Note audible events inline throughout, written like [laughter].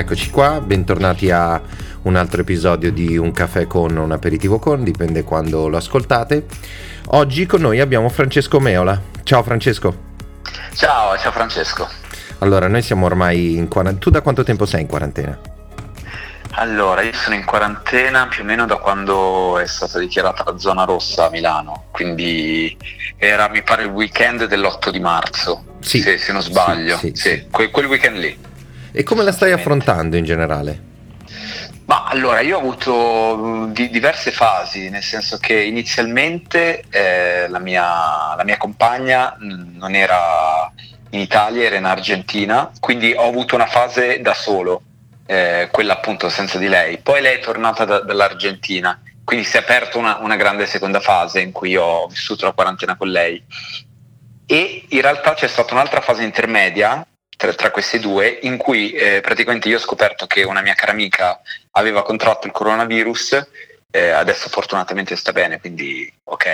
Eccoci qua, bentornati a un altro episodio di Un caffè con un aperitivo con, dipende quando lo ascoltate. Oggi con noi abbiamo Francesco Meola. Ciao Francesco. Ciao, ciao Francesco. Allora, noi siamo ormai in quarantena. Tu da quanto tempo sei in quarantena? Allora, io sono in quarantena più o meno da quando è stata dichiarata la zona rossa a Milano, quindi era mi pare il weekend dell'8 di marzo, sì, se, se non sbaglio, sì, sì, quel weekend lì. E come la stai affrontando in generale? Ma allora, io ho avuto mm, di, diverse fasi, nel senso che inizialmente eh, la, mia, la, mia, compagna mm, non era in Italia, era in Argentina, quindi ho avuto una fase da solo, eh, quella appunto senza di lei. Poi lei è tornata da, dall'Argentina, quindi si è aperta una, una grande seconda fase in cui ho vissuto la quarantena con lei. E in realtà c'è stata un'altra fase intermedia tra, tra queste due, in cui eh, praticamente io ho scoperto che una mia cara amica aveva contratto il coronavirus, eh, adesso fortunatamente sta bene, quindi ok,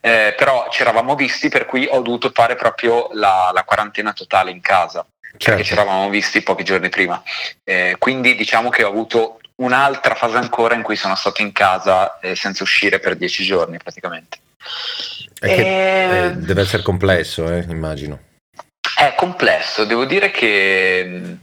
eh, però ci eravamo visti per cui ho dovuto fare proprio la, la quarantena totale in casa, certo. perché ci eravamo visti pochi giorni prima. Eh, quindi diciamo che ho avuto un'altra fase ancora in cui sono stato in casa eh, senza uscire per dieci giorni praticamente. È che, eh, deve essere complesso, immagino. È complesso, devo dire che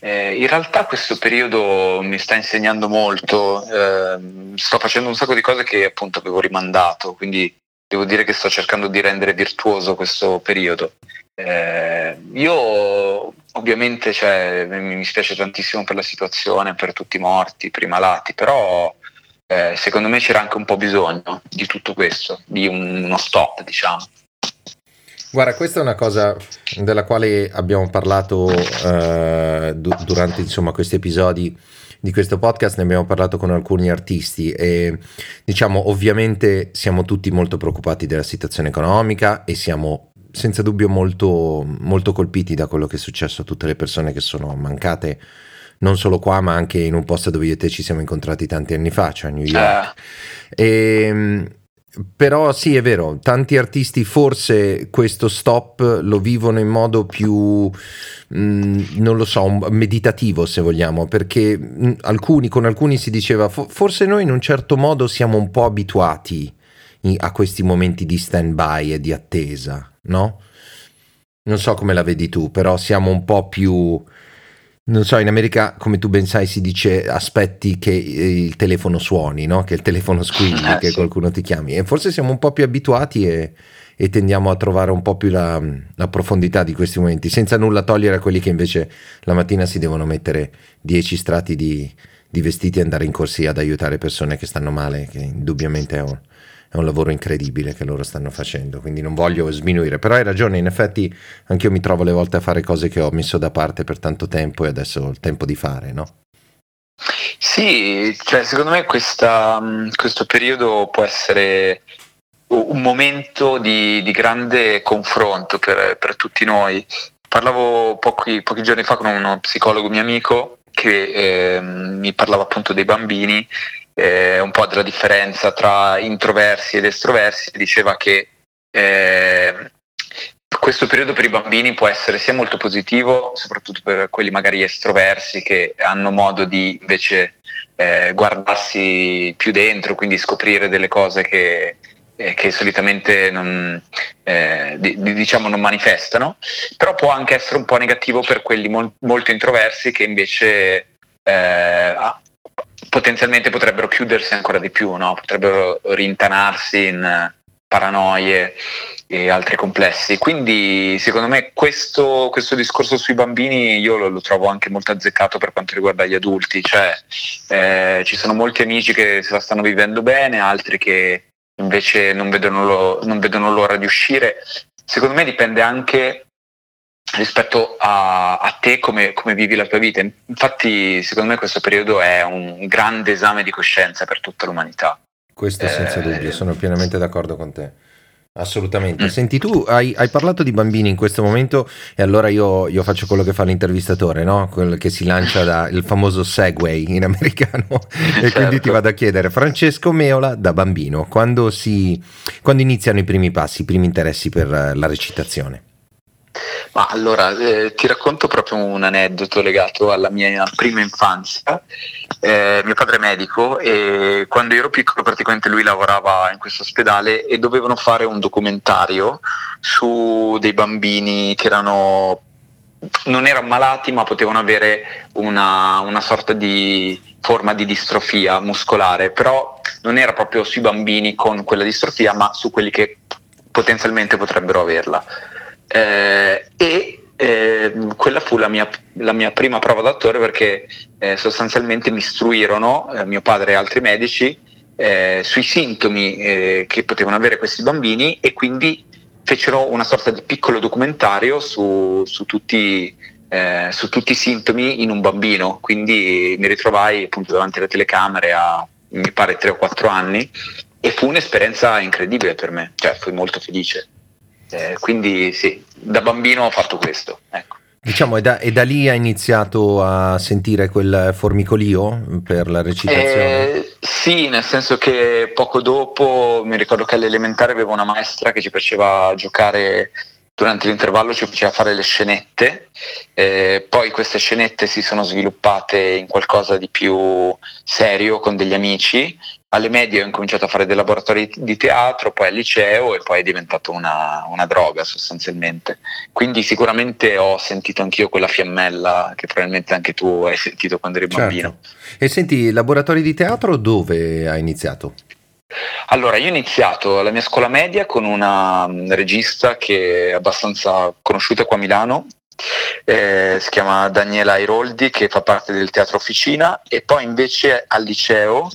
eh, in realtà questo periodo mi sta insegnando molto, eh, sto facendo un sacco di cose che appunto avevo rimandato, quindi devo dire che sto cercando di rendere virtuoso questo periodo. Eh, io ovviamente cioè, mi spiace tantissimo per la situazione, per tutti i morti, per i malati, però eh, secondo me c'era anche un po' bisogno di tutto questo, di un, uno stop, diciamo. Guarda, questa è una cosa della quale abbiamo parlato eh, du- durante insomma, questi episodi di questo podcast, ne abbiamo parlato con alcuni artisti e diciamo ovviamente siamo tutti molto preoccupati della situazione economica e siamo senza dubbio molto, molto colpiti da quello che è successo a tutte le persone che sono mancate non solo qua ma anche in un posto dove io e te ci siamo incontrati tanti anni fa, cioè a New York. E, però sì, è vero, tanti artisti forse questo stop lo vivono in modo più, mh, mm, non lo so, meditativo se vogliamo, perché mh, mm, alcuni, con alcuni si diceva fo- forse noi in un certo modo siamo un po' abituati in, a questi momenti di stand-by e di attesa, no? Non so come la vedi tu, però siamo un po' più non so, in America, come tu ben sai, si dice aspetti che il telefono suoni, no? che il telefono squilli, [laughs] ah, che sì. qualcuno ti chiami. E forse siamo un po' più abituati e, e tendiamo a trovare un po' più la, la, profondità di questi momenti, senza nulla togliere a quelli che invece la mattina si devono mettere dieci strati di, di vestiti e andare in corsia ad aiutare persone che stanno male, che indubbiamente è un, è un lavoro incredibile che loro stanno facendo, quindi non voglio sminuire, però hai ragione, in effetti anche io mi trovo alle volte a fare cose che ho messo da parte per tanto tempo e adesso ho il tempo di fare, no? Sì, cioè secondo me questa, questo periodo può essere un momento di, di grande confronto per, per, tutti noi. Parlavo pochi, pochi, giorni fa con uno psicologo mio amico che eh, mi parlava appunto dei bambini eh, un po' della differenza tra introversi ed estroversi, diceva che eh, questo periodo per i bambini può essere sia molto positivo, soprattutto per quelli magari estroversi che hanno modo di invece eh, guardarsi più dentro, quindi scoprire delle cose che, eh, che solitamente non, eh, di, diciamo non manifestano, però può anche essere un po' negativo per quelli mol- molto introversi che invece eh, potenzialmente potrebbero chiudersi ancora di più, no? potrebbero rintanarsi in paranoie e altri complessi. Quindi secondo me questo, questo discorso sui bambini io lo, lo, trovo anche molto azzeccato per quanto riguarda gli adulti, cioè eh, ci sono molti amici che se la stanno vivendo bene, altri che invece non vedono, lo, non vedono l'ora di uscire. Secondo me dipende anche rispetto a, a te come, come, vivi la tua vita. Infatti, secondo me, questo periodo è un grande esame di coscienza per tutta l'umanità. Questo senza eh, dubbio, sono pienamente d'accordo con te. Assolutamente. Mm. Senti, tu hai, hai, parlato di bambini in questo momento e allora io, io faccio quello che fa l'intervistatore, no? Quello che si lancia da il famoso Segway in americano certo. [laughs] e quindi ti vado a chiedere, Francesco Meola da bambino, quando, si, quando iniziano i primi passi, i primi interessi per la recitazione? Ma allora, eh, ti racconto proprio un aneddoto legato alla mia prima infanzia. Eh, mio padre è medico e quando ero piccolo praticamente lui lavorava in questo ospedale e dovevano fare un documentario su dei bambini che erano non erano malati ma potevano avere una, una sorta di forma di distrofia muscolare, però non era proprio sui bambini con quella distrofia ma su quelli che potenzialmente potrebbero averla. Eh, e eh, quella fu la mia, la mia, prima prova d'attore perché eh, sostanzialmente mi istruirono, eh, mio padre e altri medici, eh, sui sintomi eh, che potevano avere questi bambini e quindi fecero una sorta di piccolo documentario su, su, tutti, su tutti i sintomi in un bambino. Quindi mi ritrovai appunto davanti alle telecamere a mi pare 3 o 4 anni e fu un'esperienza incredibile per me, cioè fui molto felice. Eh, quindi sì, da bambino ho fatto questo. Ecco. Diciamo, e da, e da, lì hai iniziato a sentire quel formicolio per la recitazione? Eh, sì, nel senso che poco dopo mi ricordo che all'elementare avevo una maestra che ci faceva giocare durante l'intervallo ci faceva fare le scenette, eh, poi queste scenette si sono sviluppate in qualcosa di più serio con degli amici. Alle medie ho incominciato a fare dei laboratori di teatro, poi al liceo e poi è diventato una, una droga sostanzialmente. Quindi sicuramente ho sentito anch'io quella fiammella che probabilmente anche tu hai sentito quando eri certo. bambino. E senti, laboratori di teatro dove hai iniziato? Allora, io ho iniziato la mia scuola media con una mm, regista che è abbastanza conosciuta qua a Milano, eh, si chiama Daniela Airoldi, che fa parte del Teatro Officina, e poi invece al liceo,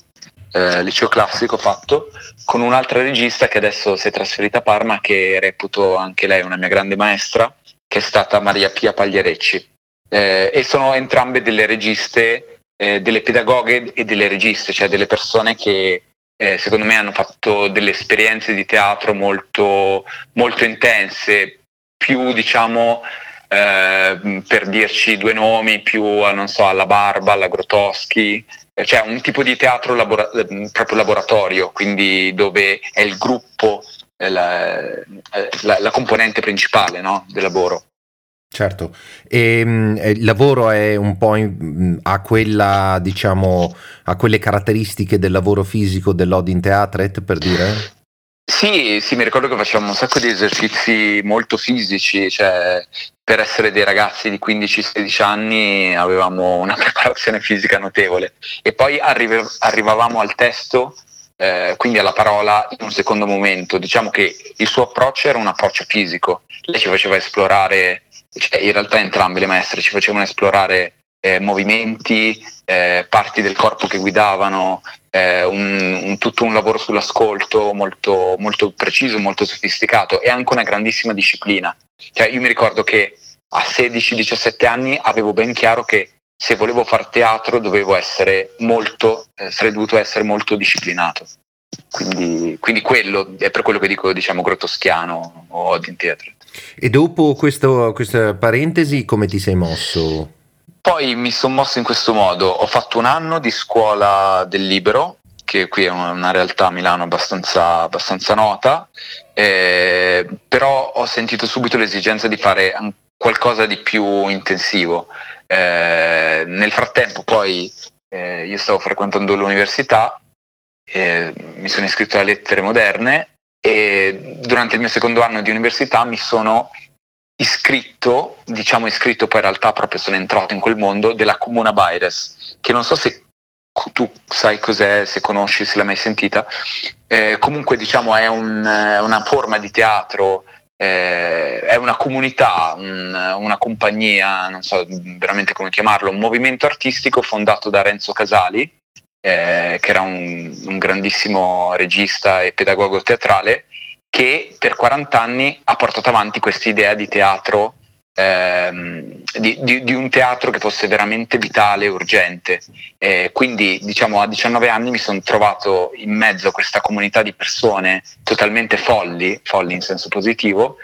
eh, liceo classico fatto, con un'altra regista che adesso si è trasferita a Parma, che reputo anche lei una mia grande maestra, che è stata Maria Pia Paglierecci. Eh, e sono entrambe delle registe, eh, delle pedagoghe e delle registe, cioè delle persone che eh, secondo me hanno fatto delle esperienze di teatro molto, molto intense, più diciamo eh, per dirci due nomi, più non so, alla Barba, alla Grotowski, eh, cioè un tipo di teatro labora- eh, proprio laboratorio, quindi dove è il gruppo la, la, la, componente principale no, del lavoro. Certo, e, ehm, il lavoro è un po' in, a quella, diciamo, a quelle caratteristiche del lavoro fisico dell'Odin Theatret, per dire? Sì, sì, mi ricordo che facevamo un sacco di esercizi molto fisici, cioè per essere dei ragazzi di 15-16 anni avevamo una [laughs] preparazione fisica notevole e poi arrive, arrivavamo al testo, eh, quindi alla parola in un secondo momento. Diciamo che il suo approccio era un approccio fisico, lei ci faceva esplorare cioè, in realtà entrambe le maestre ci facevano esplorare eh, movimenti, eh, parti del corpo che guidavano, eh, un, un, tutto un lavoro sull'ascolto molto, molto, preciso, molto sofisticato e anche una grandissima disciplina. Cioè, io mi ricordo che a 16-17 anni avevo ben chiaro che se volevo fare teatro dovevo essere molto, eh, sarei dovuto essere molto disciplinato. Quindi, quindi, quello è per quello che dico, diciamo, grottoschiano o Odin Theatre. E dopo questo, questa parentesi, come ti sei mosso? Poi mi sono mosso in questo modo, ho fatto un anno di scuola del libero, che qui è una realtà a Milano abbastanza, abbastanza nota, eh, però ho sentito subito l'esigenza di fare qualcosa di più intensivo. Eh, nel frattempo poi eh, io stavo frequentando l'università, mi sono iscritto a lettere moderne e durante il mio secondo anno di università mi sono iscritto, diciamo iscritto, poi in realtà proprio sono entrato in quel mondo della Comuna Baires, che non so se tu sai cos'è, se conosci, se l'hai mai sentita. Eh, comunque diciamo è un, una forma di teatro, eh, è una comunità, un, una compagnia, non so veramente come chiamarlo, un movimento artistico fondato da Renzo Casali, eh, che era un, un, grandissimo regista e pedagogo teatrale, che per 40 anni ha portato avanti questa idea di teatro, ehm, di, di, di, un teatro che fosse veramente vitale e urgente. Eh, quindi diciamo a 19 anni mi sono trovato in mezzo a questa comunità di persone totalmente folli, folli in senso positivo,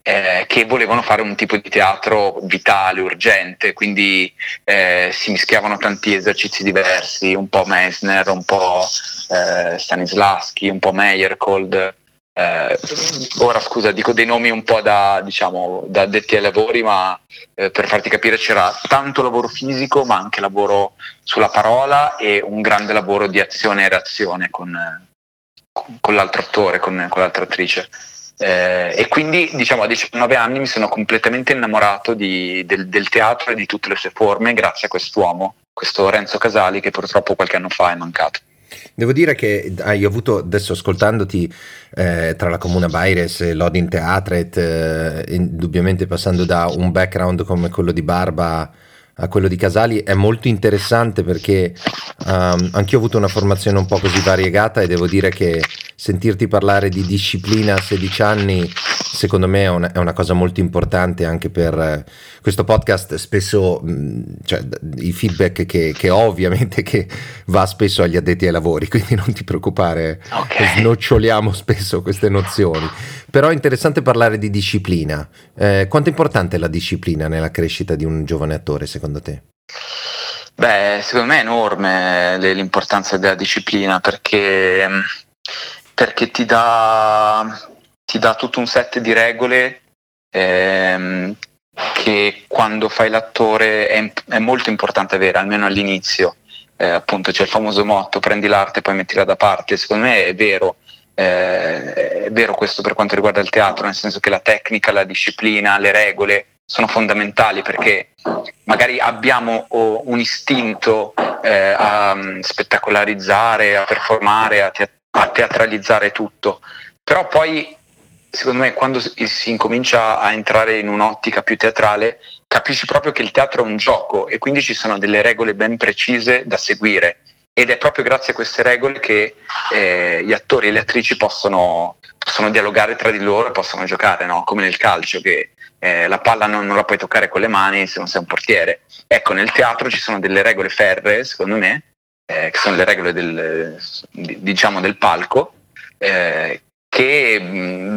eh, che volevano fare un tipo di teatro vitale, urgente, quindi eh, si mischiavano tanti esercizi diversi, un po' Meissner, un po' eh, Stanislavski, un po' Meyerhold, eh, ora scusa, dico dei nomi un po' da, diciamo, da addetti ai lavori, ma eh, per farti capire c'era tanto lavoro fisico, ma anche lavoro sulla parola e un grande lavoro di azione e reazione con, con, con l'altro attore, con, con l'altra attrice. Eh, e quindi diciamo a 19 anni mi sono completamente innamorato di, del, del, teatro e di tutte le sue forme grazie a quest'uomo, questo Renzo Casali che purtroppo qualche anno fa è mancato. Devo dire che hai avuto, adesso ascoltandoti eh, tra la Comuna Baires e l'Odin Theatret, eh, indubbiamente passando da un background come quello di Barba a quello di Casali, è molto interessante perché um, anch'io ho avuto una formazione un po' così variegata e devo dire che sentirti parlare di disciplina a 16 anni secondo me è una, è una cosa molto importante anche per eh, questo podcast spesso mh, cioè, i feedback che, che, ho ovviamente che va spesso agli addetti ai lavori [laughs] quindi non ti preoccupare okay. snoccioliamo spesso queste nozioni però è interessante parlare di disciplina eh, quanto è importante la disciplina nella crescita di un giovane attore secondo te? Beh, secondo me è enorme l'importanza della disciplina perché perché ti dà, ti dà tutto un set di regole ehm, che quando fai l'attore è, è, molto importante avere, almeno all'inizio. Eh, appunto c'è il famoso motto prendi l'arte e poi mettila da parte, secondo me è vero, eh, è vero questo per quanto riguarda il teatro, nel senso che la tecnica, la disciplina, le regole sono fondamentali perché magari abbiamo oh, un istinto eh, a mm, spettacolarizzare, a performare, a, te- a teatralizzare tutto. Però poi, secondo me, quando si incomincia a entrare in un'ottica più teatrale, capisci proprio che il teatro è un gioco e quindi ci sono delle regole ben precise da seguire. Ed è proprio grazie a queste regole che eh, gli attori e le attrici possono, possono dialogare tra di loro e possono giocare, no? come nel calcio, che eh, la palla non, non, la puoi toccare con le mani se non sei un portiere. Ecco, nel teatro ci sono delle regole ferree, secondo me, eh, che sono le regole del, diciamo del palco, eh, che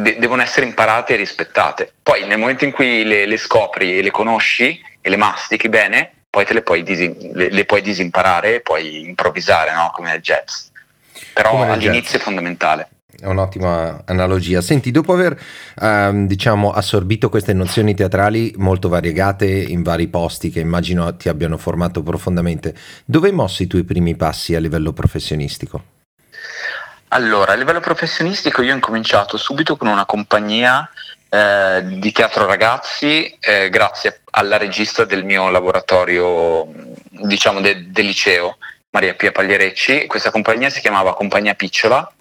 de- devono essere imparate e rispettate. Poi nel momento in cui le, le, scopri e le conosci e le mastichi bene, poi te le puoi, dis- le, le puoi disimparare e puoi improvvisare, no? come nel jazz. Però all'inizio jazz. è fondamentale. È un'ottima analogia. Senti, dopo aver ehm, diciamo, assorbito queste nozioni teatrali molto variegate in vari posti che immagino ti abbiano formato profondamente, dove hai mosso i tuoi primi passi a livello professionistico? Allora, a livello professionistico io ho incominciato subito con una compagnia eh, di teatro ragazzi eh, grazie alla regista del mio laboratorio, diciamo, de- del liceo, Maria Pia Paglierecci. Questa compagnia si chiamava Compagnia Picciola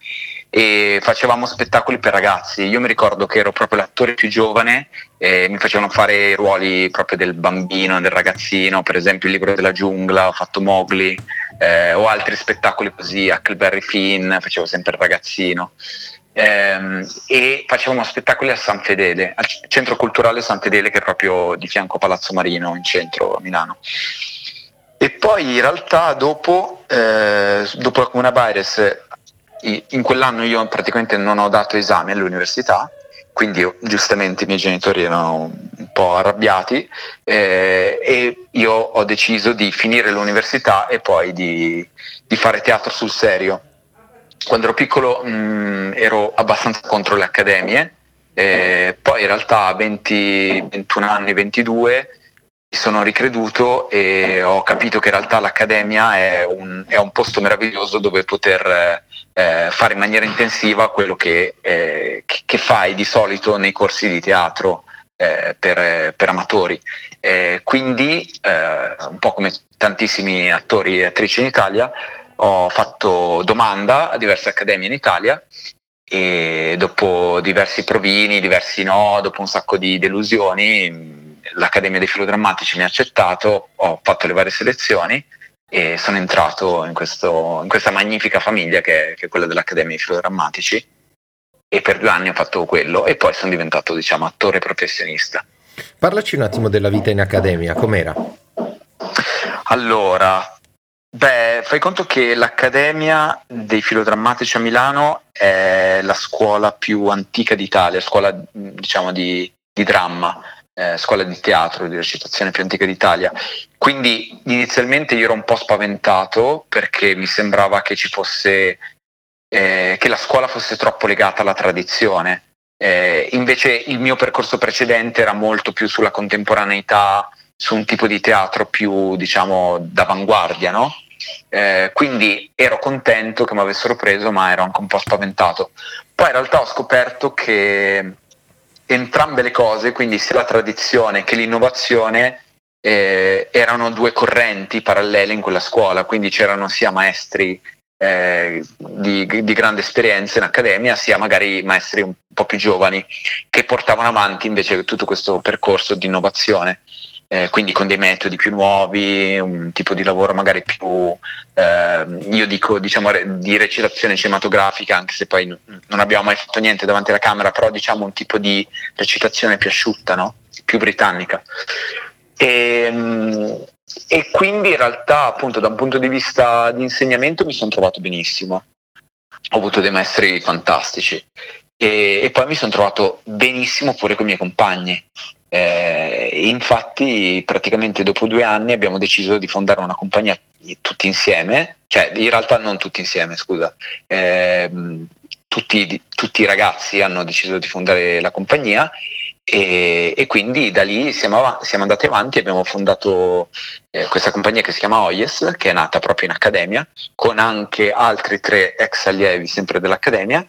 e facevamo spettacoli per ragazzi. Io mi ricordo che ero proprio l'attore più giovane e mi facevano fare i ruoli proprio del bambino, del ragazzino, per esempio il libro della giungla, ho fatto Mowgli eh, o altri spettacoli così, Huckleberry Finn, facevo sempre il ragazzino. Ehm, e facevamo spettacoli a San Fedele, al centro culturale San Fedele che è proprio di fianco a Palazzo Marino in centro a Milano. E poi in realtà dopo, eh, dopo la Comuna Baires in quell'anno io praticamente non ho dato esami all'università, quindi giustamente i miei genitori erano un po' arrabbiati eh, e io ho deciso di finire l'università e poi di, di fare teatro sul serio. Quando ero piccolo mh, mm, ero abbastanza contro le accademie, eh, poi in realtà a 20, 21 anni, 22 mi sono ricreduto e ho capito che in realtà l'accademia è un, è un posto meraviglioso dove poter eh, fare in maniera intensiva quello che, eh, che, fai di solito nei corsi di teatro eh, per, per, amatori. Eh, quindi, eh, un po' come tantissimi attori e attrici in Italia, ho fatto domanda a diverse accademie in Italia e dopo diversi provini, diversi no, dopo un sacco di delusioni, l'Accademia dei Filodrammatici mi ha accettato, ho fatto le varie selezioni e sono entrato in, questo, in questa magnifica famiglia che, che, è quella dell'Accademia di Filodrammatici e per due anni ho fatto quello e poi sono diventato diciamo attore professionista. Parlaci un attimo della vita in accademia, com'era? Allora, beh, fai conto che l'Accademia dei Filodrammatici a Milano è la scuola più antica d'Italia, scuola diciamo di, di dramma eh, scuola di teatro di recitazione più antica d'Italia. Quindi inizialmente io ero un po' spaventato perché mi sembrava che ci fosse eh, che la scuola fosse troppo legata alla tradizione. Eh, invece il mio percorso precedente era molto più sulla contemporaneità, su un tipo di teatro più, diciamo, d'avanguardia, no? Eh, quindi ero contento che mi avessero preso, ma ero anche un po' spaventato. Poi in realtà ho scoperto che entrambe le cose, quindi sia la tradizione che l'innovazione, eh, erano due correnti parallele in quella scuola, quindi c'erano sia maestri eh, di, di, grande esperienza in accademia, sia magari maestri un po' più giovani che portavano avanti invece tutto questo percorso di innovazione. Eh, quindi con dei metodi più nuovi, un tipo di lavoro magari più, eh, io dico, diciamo, di recitazione cinematografica, anche se poi non abbiamo mai fatto niente davanti alla camera, però diciamo un tipo di recitazione più asciutta, no? più britannica. E, ehm, e quindi in realtà appunto da un punto di vista di insegnamento mi sono trovato benissimo. Ho avuto dei maestri fantastici e, e poi mi sono trovato benissimo pure con i miei compagni. Eh, infatti praticamente dopo due anni abbiamo deciso di fondare una compagnia tutti insieme, cioè in realtà non tutti insieme, scusa, eh, tutti, tutti, i ragazzi hanno deciso di fondare la compagnia e, e quindi da lì siamo, siamo, andati avanti abbiamo fondato eh, questa compagnia che si chiama Oyes, che è nata proprio in accademia, con anche altri tre ex allievi sempre dell'accademia.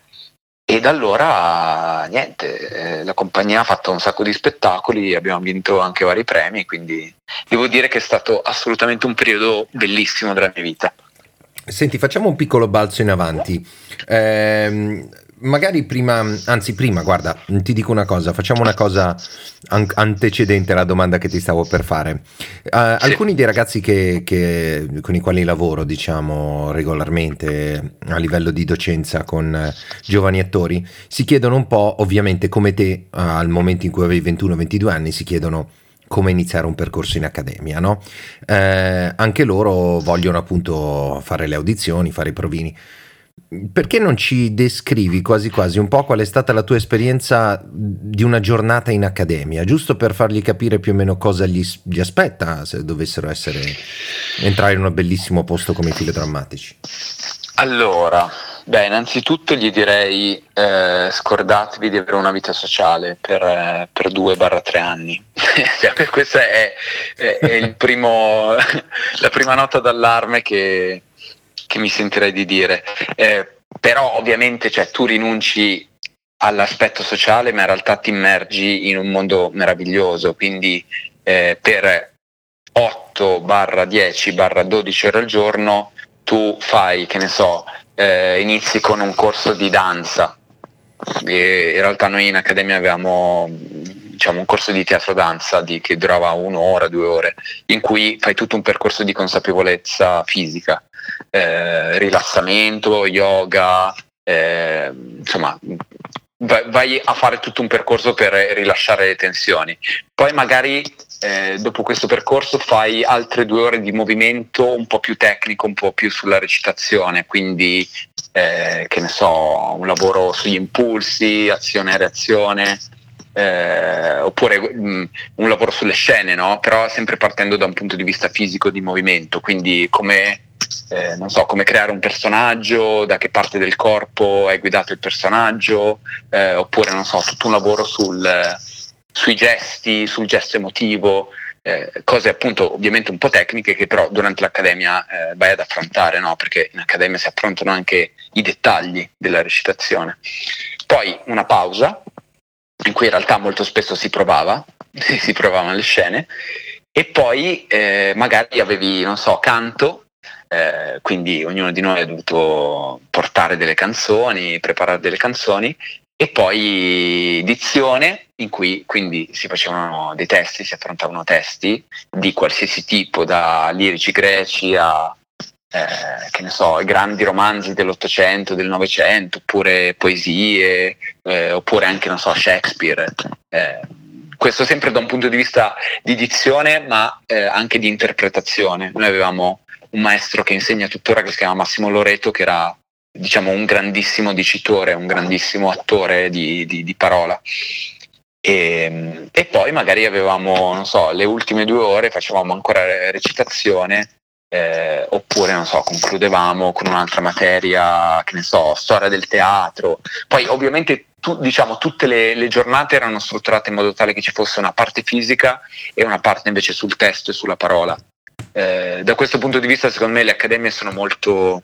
E da allora niente, eh, la compagnia ha fatto un sacco di spettacoli, abbiamo vinto anche vari premi, quindi devo dire che è stato assolutamente un periodo bellissimo della mia vita. Senti, facciamo un piccolo balzo in avanti. Eh, magari prima, anzi prima, guarda, ti dico una cosa, facciamo una cosa an- antecedente alla domanda che ti stavo per fare. Uh. Alcuni dei ragazzi che, che, con i quali lavoro, diciamo, regolarmente a livello di docenza con uh, giovani attori, si chiedono un po', ovviamente come te, uh, al momento in cui avevi 21-22 anni, si chiedono come iniziare un percorso in accademia, no? Eh, anche loro vogliono appunto fare le audizioni, fare i provini perché non ci descrivi quasi quasi un po' qual è stata la tua esperienza di una giornata in accademia, giusto per fargli capire più o meno cosa gli, gli aspetta se dovessero essere, entrare in un bellissimo posto come i filodrammatici? Allora, beh, innanzitutto gli direi eh, scordatevi di avere una vita sociale per, eh, per 2-3 anni. [laughs] Cioè, questa è, è, è primo, [laughs] la prima nota d'allarme che, che mi sentirei di dire. Eh, però ovviamente cioè, tu rinunci all'aspetto sociale, ma in realtà ti immergi in un mondo meraviglioso. Quindi eh, per 8 barra 10 barra 12 ore al giorno tu fai, che ne so, eh, inizi con un corso di danza. E in realtà noi in accademia avevamo diciamo, un corso di teatro danza di, che durava un'ora, due ore, in cui fai tutto un percorso di consapevolezza fisica, eh, rilassamento, yoga, eh, insomma vai a fare tutto un percorso per rilasciare le tensioni. Poi magari eh, dopo questo percorso fai altre due ore di movimento un po' più tecnico, un po' più sulla recitazione, quindi eh, che ne so, un lavoro sugli impulsi, azione e reazione, eh, oppure mh, mm, un lavoro sulle scene, no? però sempre partendo da un punto di vista fisico di movimento, quindi come, eh, so, come creare un personaggio, da che parte del corpo è guidato il personaggio, eh, oppure so, tutto un lavoro sul, sui gesti, sul gesto emotivo. Eh, cose appunto ovviamente un po' tecniche che però durante l'accademia eh, vai ad affrontare, no? perché in accademia si affrontano anche i dettagli della recitazione. Poi una pausa, in cui in realtà molto spesso si provava, [laughs] si provavano le scene, e poi eh, magari avevi, non so, canto, eh, quindi ognuno di noi ha dovuto portare delle canzoni, preparare delle canzoni, e poi dizione, in cui quindi si facevano dei testi, si affrontavano testi di qualsiasi tipo, da lirici greci a eh, che ne so, i grandi romanzi dell'Ottocento, del Novecento, oppure poesie, eh, oppure anche, non so, Shakespeare. Eh, questo sempre da un punto di vista di dizione, ma eh, anche di interpretazione. Noi avevamo un maestro che insegna tuttora, che si chiama Massimo Loreto, che era diciamo un grandissimo dicitore, un grandissimo attore di, di, di parola. E, e, poi magari avevamo, non so, le ultime due ore facevamo ancora recitazione eh, oppure non so, concludevamo con un'altra materia, che ne so, storia del teatro. Poi ovviamente tu, diciamo, tutte le, le, giornate erano strutturate in modo tale che ci fosse una parte fisica e una parte invece sul testo e sulla parola. Eh, da questo punto di vista, secondo me, le accademie sono molto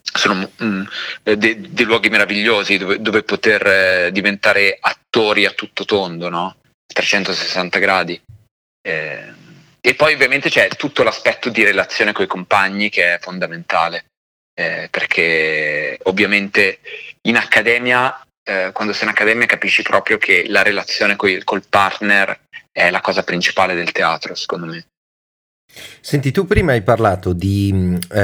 sono mm, dei, dei luoghi meravigliosi dove, dove poter eh, diventare attori a tutto tondo, no? 360 gradi. E poi ovviamente c'è tutto l'aspetto di relazione con i compagni che è fondamentale, eh, perché ovviamente in accademia, eh, quando sei in accademia capisci proprio che la relazione coi, col partner è la cosa principale del teatro, secondo me. Senti, tu prima hai parlato di, eh,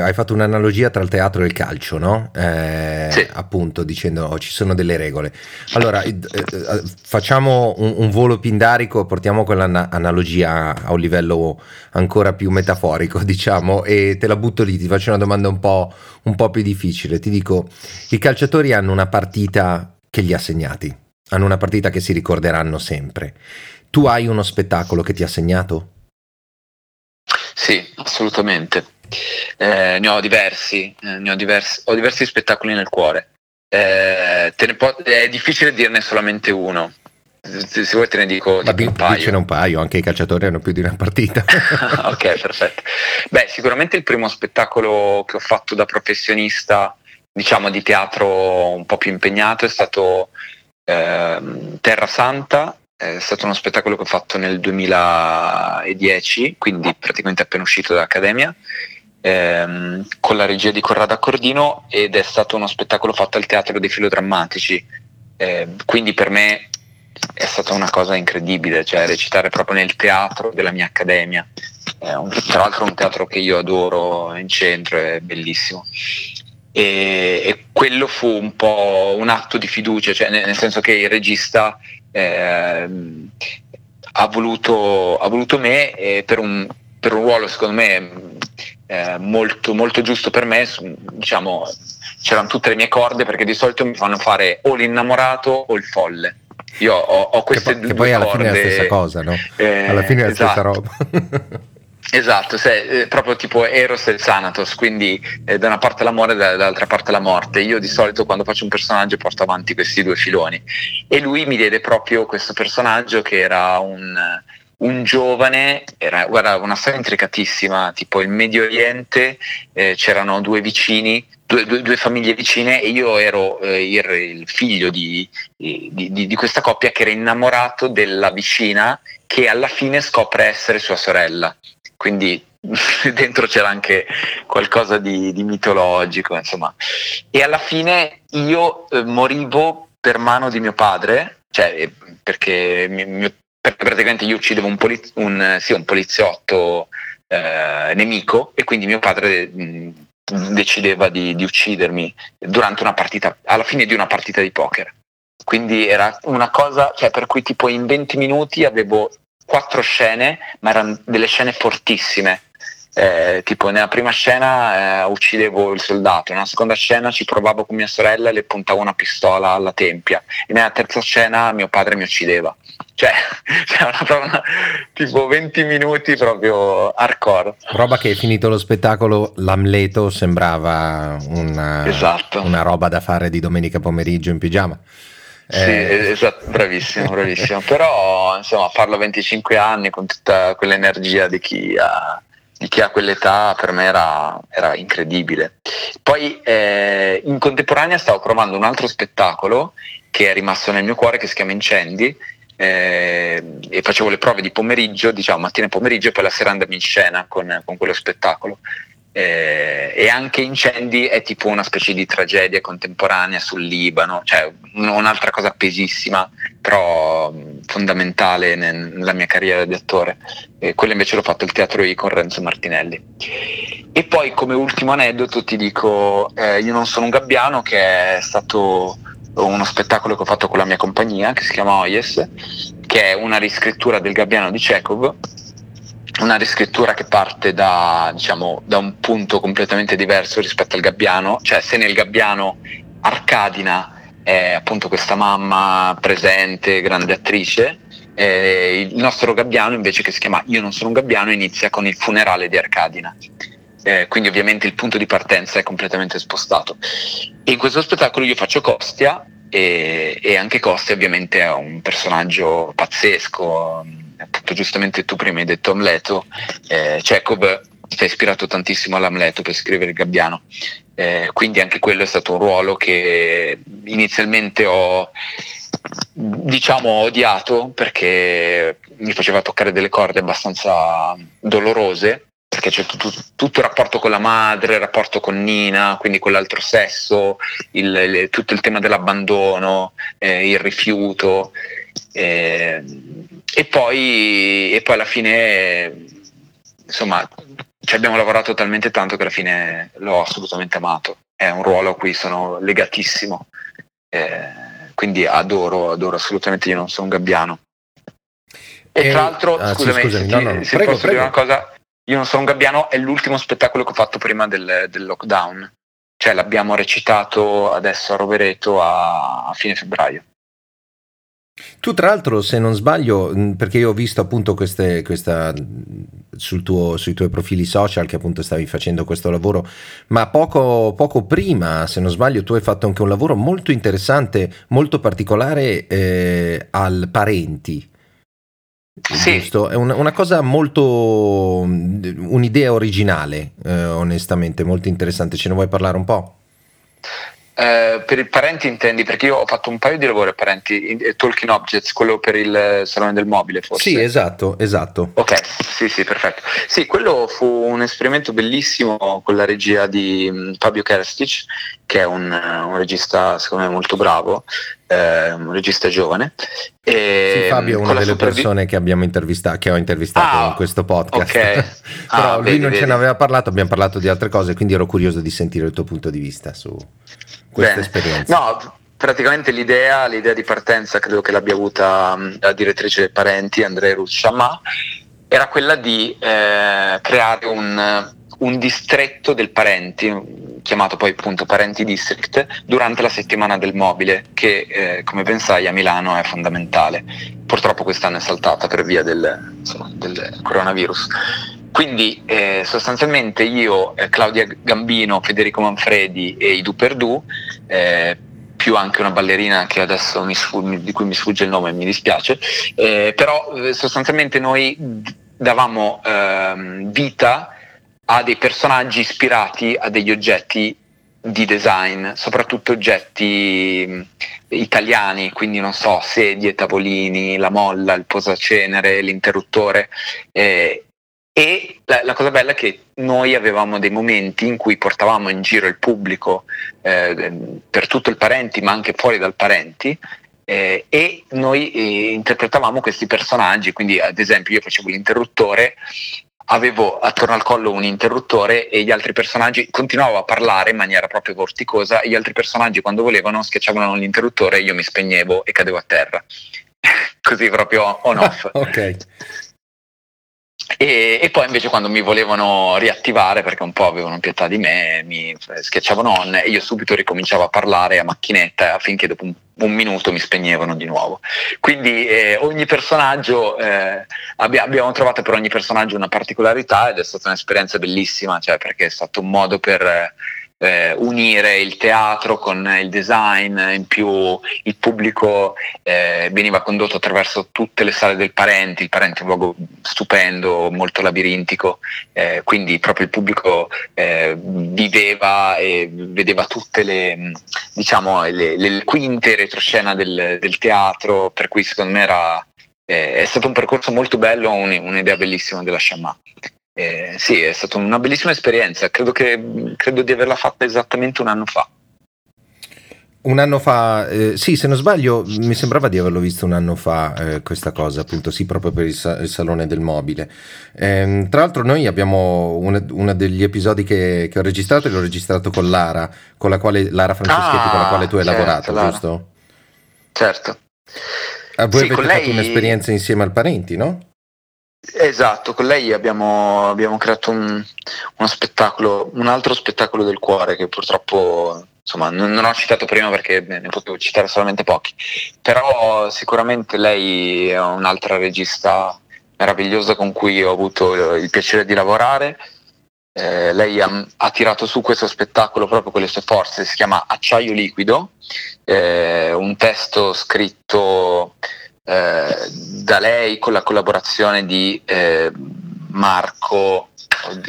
hai fatto un'analogia tra il teatro e il calcio, no? Eh, sì. Appunto, dicendo oh, ci sono delle regole. Allora, eh, eh, facciamo un, un, volo pindarico, portiamo quell'analogia a un livello ancora più metaforico, [laughs] diciamo, e te la butto lì, ti faccio una domanda un po', un po' più difficile. Ti dico, i calciatori hanno una partita che li ha segnati, hanno una partita che si ricorderanno sempre. Tu hai uno spettacolo che ti ha segnato? Sì, assolutamente. Eh, ne ho diversi, eh, ne ho diversi, ho diversi spettacoli nel cuore. Eh, po- è difficile dirne solamente uno. Se, se vuoi te ne dico Ma un paio. un paio, anche i calciatori hanno più di una partita. [laughs] ok, perfetto. Beh, sicuramente il primo spettacolo che ho fatto da professionista, diciamo di teatro un po' più impegnato, è stato ehm, Terra Santa è stato uno spettacolo che ho fatto nel 2010, quindi praticamente appena uscito dall'Accademia, ehm, con la regia di Corrado Accordino ed è stato uno spettacolo fatto al Teatro dei Filodrammatici. Eh, quindi per me è stata una cosa incredibile, cioè recitare proprio nel teatro della mia accademia. Un, tra l'altro è un teatro che io adoro in centro, è bellissimo. E, e, quello fu un po' un atto di fiducia, cioè nel, nel senso che il regista eh, ha, voluto, ha, voluto, me eh, per, un, per, un, ruolo secondo me eh, molto, molto giusto per me, diciamo c'erano tutte le mie corde perché di solito mi fanno fare o l'innamorato o il folle. Io ho, ho queste che due poi alla fine è la stessa cosa, no? Eh, alla fine è la esatto. stessa roba. [laughs] Esatto, se, eh, proprio tipo Eros e Thanatos, quindi eh, da una parte l'amore e dall'altra parte la morte. Io di solito quando faccio un personaggio porto avanti questi due filoni e lui mi diede proprio questo personaggio che era un, un giovane, era guarda, una storia intricatissima, tipo il Medio Oriente, eh, c'erano due vicini, due, due, due, famiglie vicine e io ero eh, il, il, figlio di, di, di, di questa coppia che era innamorato della vicina che alla fine scopre essere sua sorella quindi [laughs] dentro c'era anche qualcosa di, di, mitologico, insomma. E alla fine io eh, morivo per mano di mio padre, cioè eh, perché, mio, perché praticamente io uccidevo un, poliz- un, sì, un poliziotto eh, nemico e quindi mio padre mh, mm, decideva di, di uccidermi durante una partita, alla fine di una partita di poker. Quindi era una cosa, cioè per cui tipo in 20 minuti avevo quattro scene, ma erano delle scene fortissime. Eh, tipo nella prima scena eh, uccidevo il soldato, nella seconda scena ci provavo con mia sorella e le puntavo una pistola alla tempia e nella terza scena mio padre mi uccideva. Cioè, [laughs] cioè una, una, tipo 20 minuti proprio hardcore. Roba che finito lo spettacolo, l'Amleto sembrava una, esatto. una roba da fare di domenica pomeriggio in pigiama. Sì, eh. esatto, bravissimo, bravissimo. [laughs] Però insomma farlo a 25 anni con tutta quell'energia di chi ha, di chi ha quell'età per me era, era incredibile. Poi eh, in contemporanea stavo provando un altro spettacolo che è rimasto nel mio cuore che si chiama Incendi eh, e facevo le prove di pomeriggio, diciamo mattina e pomeriggio e poi la sera andavo in scena con, con quello spettacolo eh, e anche Incendi è tipo una specie di tragedia contemporanea sul Libano, cioè un'altra cosa pesissima, però fondamentale nella mia carriera di attore. E quello invece l'ho fatto il teatro I con Renzo Martinelli. E poi come ultimo aneddoto ti dico, eh, Io non sono un gabbiano, che è stato uno spettacolo che ho fatto con la mia compagnia, che si chiama Oyes, che è una riscrittura del Gabbiano di Chekhov una riscrittura che parte da, diciamo, da un punto completamente diverso rispetto al Gabbiano, cioè se nel Gabbiano Arcadina è appunto questa mamma presente, grande attrice, Eh, il nostro gabbiano invece che si chiama Io non sono un gabbiano inizia con il funerale di Arcadina. Eh, quindi ovviamente il punto di partenza è completamente spostato. In questo spettacolo io faccio Costia e, e anche Costia ovviamente è un personaggio pazzesco, appunto giustamente tu prima hai detto Amleto, eh, Chekhov si è ispirato tantissimo all'Amleto per scrivere il Gabbiano, eh, quindi anche quello è stato un ruolo che inizialmente ho diciamo odiato perché mi faceva toccare delle corde abbastanza dolorose perché c'è tutto, tutto, il rapporto con la madre, il rapporto con Nina, quindi con l'altro sesso, il, il, tutto il tema dell'abbandono, eh, il rifiuto. Eh, e, poi, e poi alla fine, insomma, ci abbiamo lavorato talmente tanto che alla fine l'ho assolutamente amato. È un ruolo a cui sono legatissimo. Eh, quindi adoro, adoro assolutamente, io non sono un gabbiano. E, e tra l'altro, ah, scusami, sì, scusami, no, no, se prego, posso prego. dire una cosa, io non sono un gabbiano, è l'ultimo spettacolo che ho fatto prima del, del lockdown. Cioè l'abbiamo recitato adesso a Rovereto a, a fine febbraio. Tu tra l'altro, se non sbaglio, perché io ho visto appunto queste, questa, sul tuo, sui tuoi profili social che appunto stavi facendo questo lavoro, ma poco, poco, prima, se non sbaglio, tu hai fatto anche un lavoro molto interessante, molto particolare eh, al Parenti. Sì. Giusto? È una, una, cosa molto, un'idea originale, eh, onestamente, molto interessante. Ce ne vuoi parlare un po'? Eh, per i parenti intendi? Perché io ho fatto un paio di lavori a parenti, eh, Talking Objects, quello per il Salone del Mobile forse. Sì, esatto, esatto. Ok, sì, sì, perfetto. Sì, quello fu un esperimento bellissimo con la regia di mm, Fabio Kerstic, che è un, un regista secondo me molto bravo, eh, un regista giovane. E sì, Fabio è una delle supervi- persone che abbiamo intervistato, che ho intervistato ah, in questo podcast. Okay. [laughs] Però ah, lui vedi, non vedi. ce ne aveva parlato, abbiamo parlato di altre cose, quindi ero curioso di sentire il tuo punto di vista su questa Bene. esperienza? No, praticamente l'idea, l'idea, di partenza credo che l'abbia avuta mm, la direttrice dei parenti, Andrea Rusciamà, era quella di eh, creare un, un, distretto del parenti, chiamato poi appunto Parenti District, durante la settimana del mobile, che eh, come ben sai a Milano è fondamentale. Purtroppo quest'anno è saltata per via del, insomma, del coronavirus. Quindi eh, sostanzialmente io, eh, Claudia Gambino, Federico Manfredi e i Du eh, più anche una ballerina che adesso mi sfug- di cui mi sfugge il nome, mi dispiace, eh, però eh, sostanzialmente noi davamo ehm, vita a dei personaggi ispirati a degli oggetti di design, soprattutto oggetti italiani, quindi non so, sedie, tavolini, la molla, il posacenere, l'interruttore. Eh, e la, la, cosa bella è che noi avevamo dei momenti in cui portavamo in giro il pubblico eh, per tutto il parenti, ma anche fuori dal parenti, eh, e noi eh, interpretavamo questi personaggi, quindi ad esempio io facevo l'interruttore, avevo attorno al collo un interruttore e gli altri personaggi continuavo a parlare in maniera proprio vorticosa gli altri personaggi quando volevano schiacciavano l'interruttore io mi spegnevo e cadevo a terra. [laughs] Così proprio on off. [laughs] ok. E, e, poi invece quando mi volevano riattivare perché un po' avevano pietà di me, mi schiacciavano on e io subito ricominciavo a parlare a macchinetta affinché dopo un, un minuto mi spegnevano di nuovo. Quindi eh, ogni personaggio, eh, abbi- abbiamo trovato per ogni personaggio una particolarità ed è stata un'esperienza bellissima, cioè perché è stato un modo per... Eh, eh, unire il teatro con il design, in più il pubblico eh, veniva condotto attraverso tutte le sale del Parenti, il Parenti è un luogo stupendo, molto labirintico, eh, quindi proprio il pubblico eh, viveva e vedeva tutte le, diciamo, le, le quinte retroscena del, del teatro, per cui secondo me era, eh, è stato un percorso molto bello, un, un'idea bellissima della Sciamà. Eh, sì, è stata una bellissima esperienza, credo, che, credo di averla fatta esattamente un anno fa. Un anno fa, eh, sì, se non sbaglio, mi sembrava di averlo visto un anno fa eh, questa cosa, appunto, sì, proprio per il, sa- il Salone del Mobile. Eh, tra l'altro, noi abbiamo uno degli episodi che, che, ho registrato, e l'ho registrato con Lara, con la quale, Lara Franceschetti, ah, con la quale tu hai certo, lavorato, Lara. giusto? Certo. Ah, voi sì, avete fatto lei... un'esperienza insieme al Parenti, no? Esatto, con lei abbiamo, abbiamo creato un, uno spettacolo, un altro spettacolo del cuore che purtroppo insomma non, non, ho citato prima perché ne potevo citare solamente pochi, però sicuramente lei è un'altra regista meravigliosa con cui ho avuto il piacere di lavorare. Eh, lei ha, ha, tirato su questo spettacolo proprio con le sue forze, si chiama Acciaio Liquido, eh, un testo scritto eh, da lei con la collaborazione di eh, Marco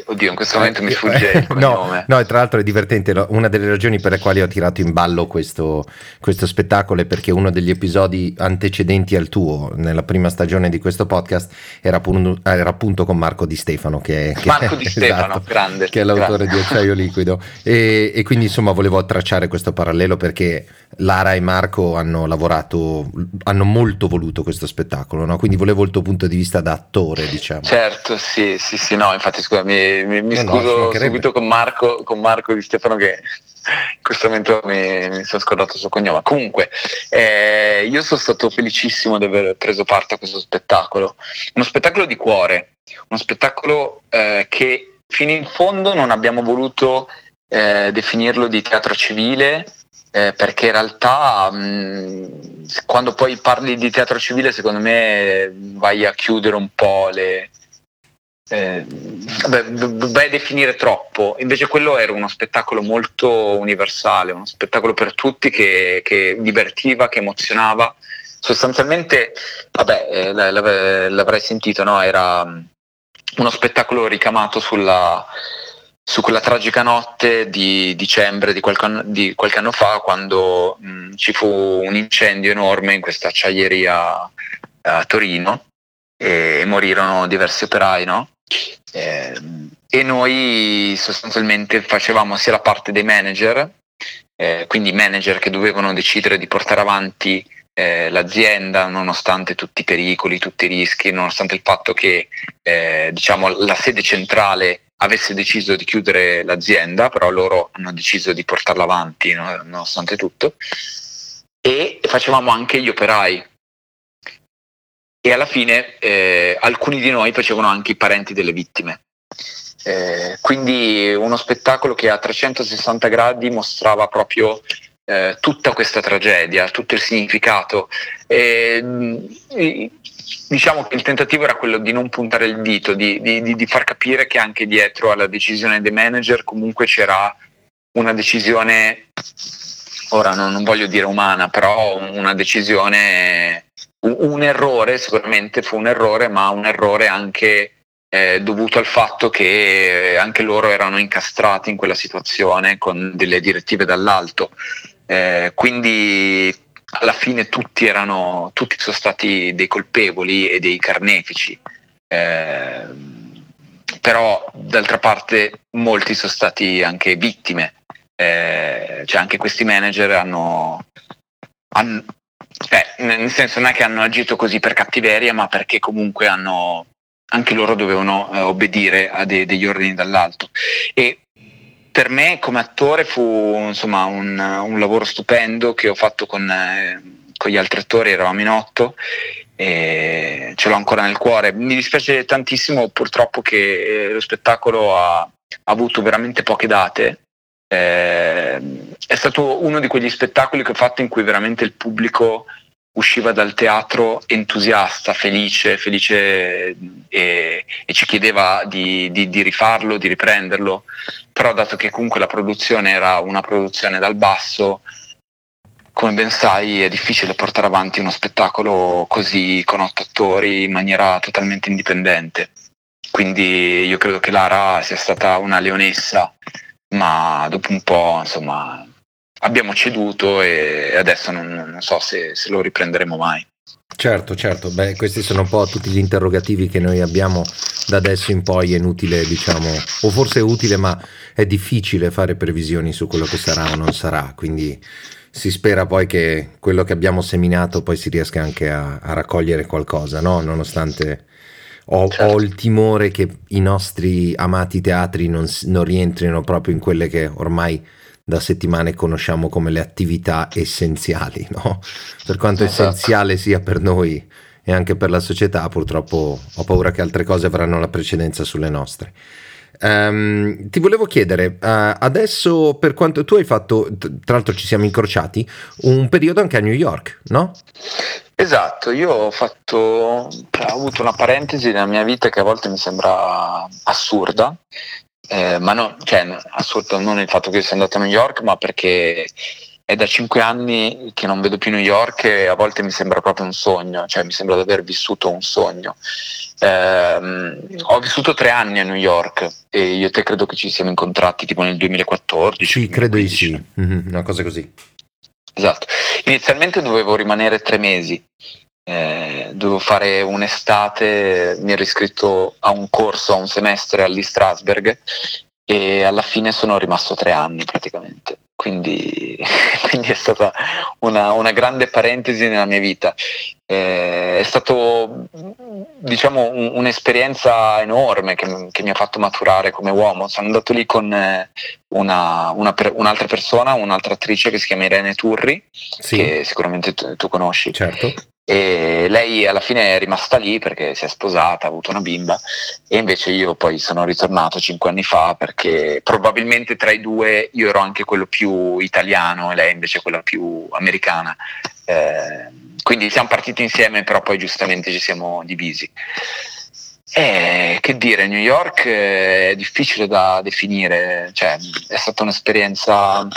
Oddio, in questo momento mi sfugge il [laughs] no, no, tra l'altro è divertente. Una delle ragioni per le quali ho tirato in ballo questo, questo, spettacolo è perché uno degli episodi antecedenti al tuo, nella prima stagione di questo podcast, era, appunto, era appunto con Marco Di Stefano, che, che Marco Di [laughs] Stefano, esatto, grande, che è l'autore grande. di Acciaio Liquido. E, e, quindi insomma volevo tracciare questo parallelo perché Lara e Marco hanno lavorato, hanno molto voluto questo spettacolo, no? quindi volevo il tuo punto di vista da attore, diciamo. Certo, sì, sì, sì, no, infatti scusa, mi, mi, mi scuso no, subito con Marco, con Marco Di Stefano che in questo momento mi, mi sono scordato il suo cognome. Comunque, eh, io sono stato felicissimo di aver preso parte a questo spettacolo. Uno spettacolo di cuore, uno spettacolo eh, che fino in fondo non abbiamo voluto eh, definirlo di teatro civile. Eh, perché in realtà mh, quando poi parli di teatro civile secondo me vai a chiudere un po' le, eh, vai a definire troppo, invece quello era uno spettacolo molto universale, uno spettacolo per tutti che, che divertiva, che emozionava. Sostanzialmente, vabbè, eh, l'avrai sentito, no? era mm, uno spettacolo ricamato sulla, su quella tragica notte di dicembre di qualche anno, di qualche anno fa, quando mh, mm, ci fu un incendio enorme in questa acciaieria a Torino e morirono diversi operai, no? Eh, e noi sostanzialmente facevamo sia la parte dei manager, eh, quindi manager che dovevano decidere di portare avanti eh, l'azienda nonostante tutti i pericoli, tutti i rischi, nonostante il fatto che eh, diciamo, la sede centrale avesse deciso di chiudere l'azienda, però loro hanno deciso di portarla avanti no? nonostante tutto. E facevamo anche gli operai, e alla fine eh, alcuni di noi facevano anche i parenti delle vittime. Eh, quindi uno spettacolo che a 360 gradi mostrava proprio eh, tutta questa tragedia, tutto il significato. E, diciamo che il tentativo era quello di non puntare il dito, di, di, di, far capire che anche dietro alla decisione dei manager comunque c'era una decisione, ora non, non voglio dire umana, però una decisione un errore, sicuramente fu un errore, ma un errore anche eh, dovuto al fatto che anche loro erano incastrati in quella situazione con delle direttive dall'alto. Eh, quindi alla fine tutti erano, tutti sono stati dei colpevoli e dei carnefici. Eh, però d'altra parte molti sono stati anche vittime, eh, cioè anche questi manager hanno, hanno, eh, nel senso non è che hanno agito così per cattiveria, ma perché comunque hanno, anche loro dovevano eh, obbedire a de- degli ordini dall'alto. E per me come attore fu insomma, un, un, lavoro stupendo che ho fatto con, eh, con gli altri attori, eravamo in otto e ce l'ho ancora nel cuore. Mi dispiace tantissimo purtroppo che eh, lo spettacolo ha, ha avuto veramente poche date eh, è stato uno di quegli spettacoli che ho fatto in cui veramente il pubblico usciva dal teatro entusiasta, felice, felice e, e ci chiedeva di, di, di, rifarlo, di riprenderlo, però dato che comunque la produzione era una produzione dal basso, come ben sai è difficile portare avanti uno spettacolo così con otto attori in maniera totalmente indipendente. Quindi io credo che Lara sia stata una leonessa ma dopo un po' insomma abbiamo ceduto e adesso non, non so se, se, lo riprenderemo mai. Certo, certo, beh, questi sono un po' tutti gli interrogativi che noi abbiamo da adesso in poi, è inutile diciamo, o forse è utile ma è difficile fare previsioni su quello che sarà o non sarà, quindi si spera poi che quello che abbiamo seminato poi si riesca anche a, a raccogliere qualcosa, no? nonostante ho, certo. ho, il timore che i nostri amati teatri non, non, rientrino proprio in quelle che ormai da settimane conosciamo come le attività essenziali, no? Per quanto esatto. essenziale sia per noi e anche per la società, purtroppo ho paura che altre cose avranno la precedenza sulle nostre. Um, ti volevo chiedere, uh, adesso per quanto tu hai fatto, tra l'altro ci siamo incrociati, un periodo anche a New York, no? Esatto, io ho fatto, ho avuto una parentesi nella mia vita che a volte mi sembra assurda, eh, ma no, cioè, assurdo non il fatto che io sia andato a New York, ma perché è da cinque anni che non vedo più New York e a volte mi sembra proprio un sogno, cioè mi sembra di aver vissuto un sogno. Eh, ho vissuto tre anni a New York e io e te credo che ci siamo incontrati tipo nel 2014. Sì, credo di sì, mm-hmm, una cosa così. Esatto. Inizialmente dovevo rimanere tre mesi, eh, dovevo fare un'estate, mi ero iscritto a un corso, a un semestre all'I Strasberg e alla fine sono rimasto tre anni praticamente. Quindi, [laughs] quindi è stata una, una, grande parentesi nella mia vita. Eh, è stata diciamo, un, un'esperienza enorme che, che, mi ha fatto maturare come uomo. Sono andato lì con eh, una, una, un'altra persona, un'altra attrice che si chiama Irene Turri, sì. che sicuramente tu, tu conosci. Certo e lei alla fine è rimasta lì perché si è sposata, ha avuto una bimba e invece io poi sono ritornato cinque anni fa perché probabilmente tra i due io ero anche quello più italiano e lei invece quella più americana. Eh, quindi siamo partiti insieme però poi giustamente ci siamo divisi. Eh, che dire, New York è difficile da definire, cioè, è stata un'esperienza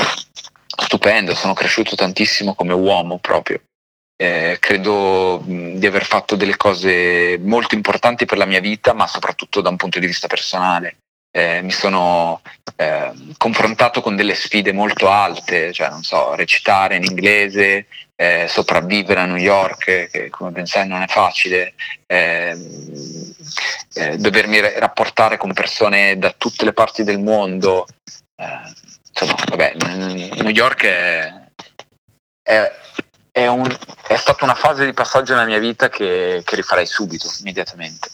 stupenda, sono cresciuto tantissimo come uomo proprio. Eh, credo di aver fatto delle cose molto importanti per la mia vita, ma soprattutto da un punto di vista personale. Eh, mi sono eh, confrontato con delle sfide molto alte, cioè non so, recitare in inglese, eh, sopravvivere a New York, che come ben sai non è facile, ehm, eh, dovermi rapportare con persone da tutte le parti del mondo. Eh, insomma, vabbè, New York è, è è, un, è, stata una fase di passaggio nella mia vita che, che rifarei subito, immediatamente.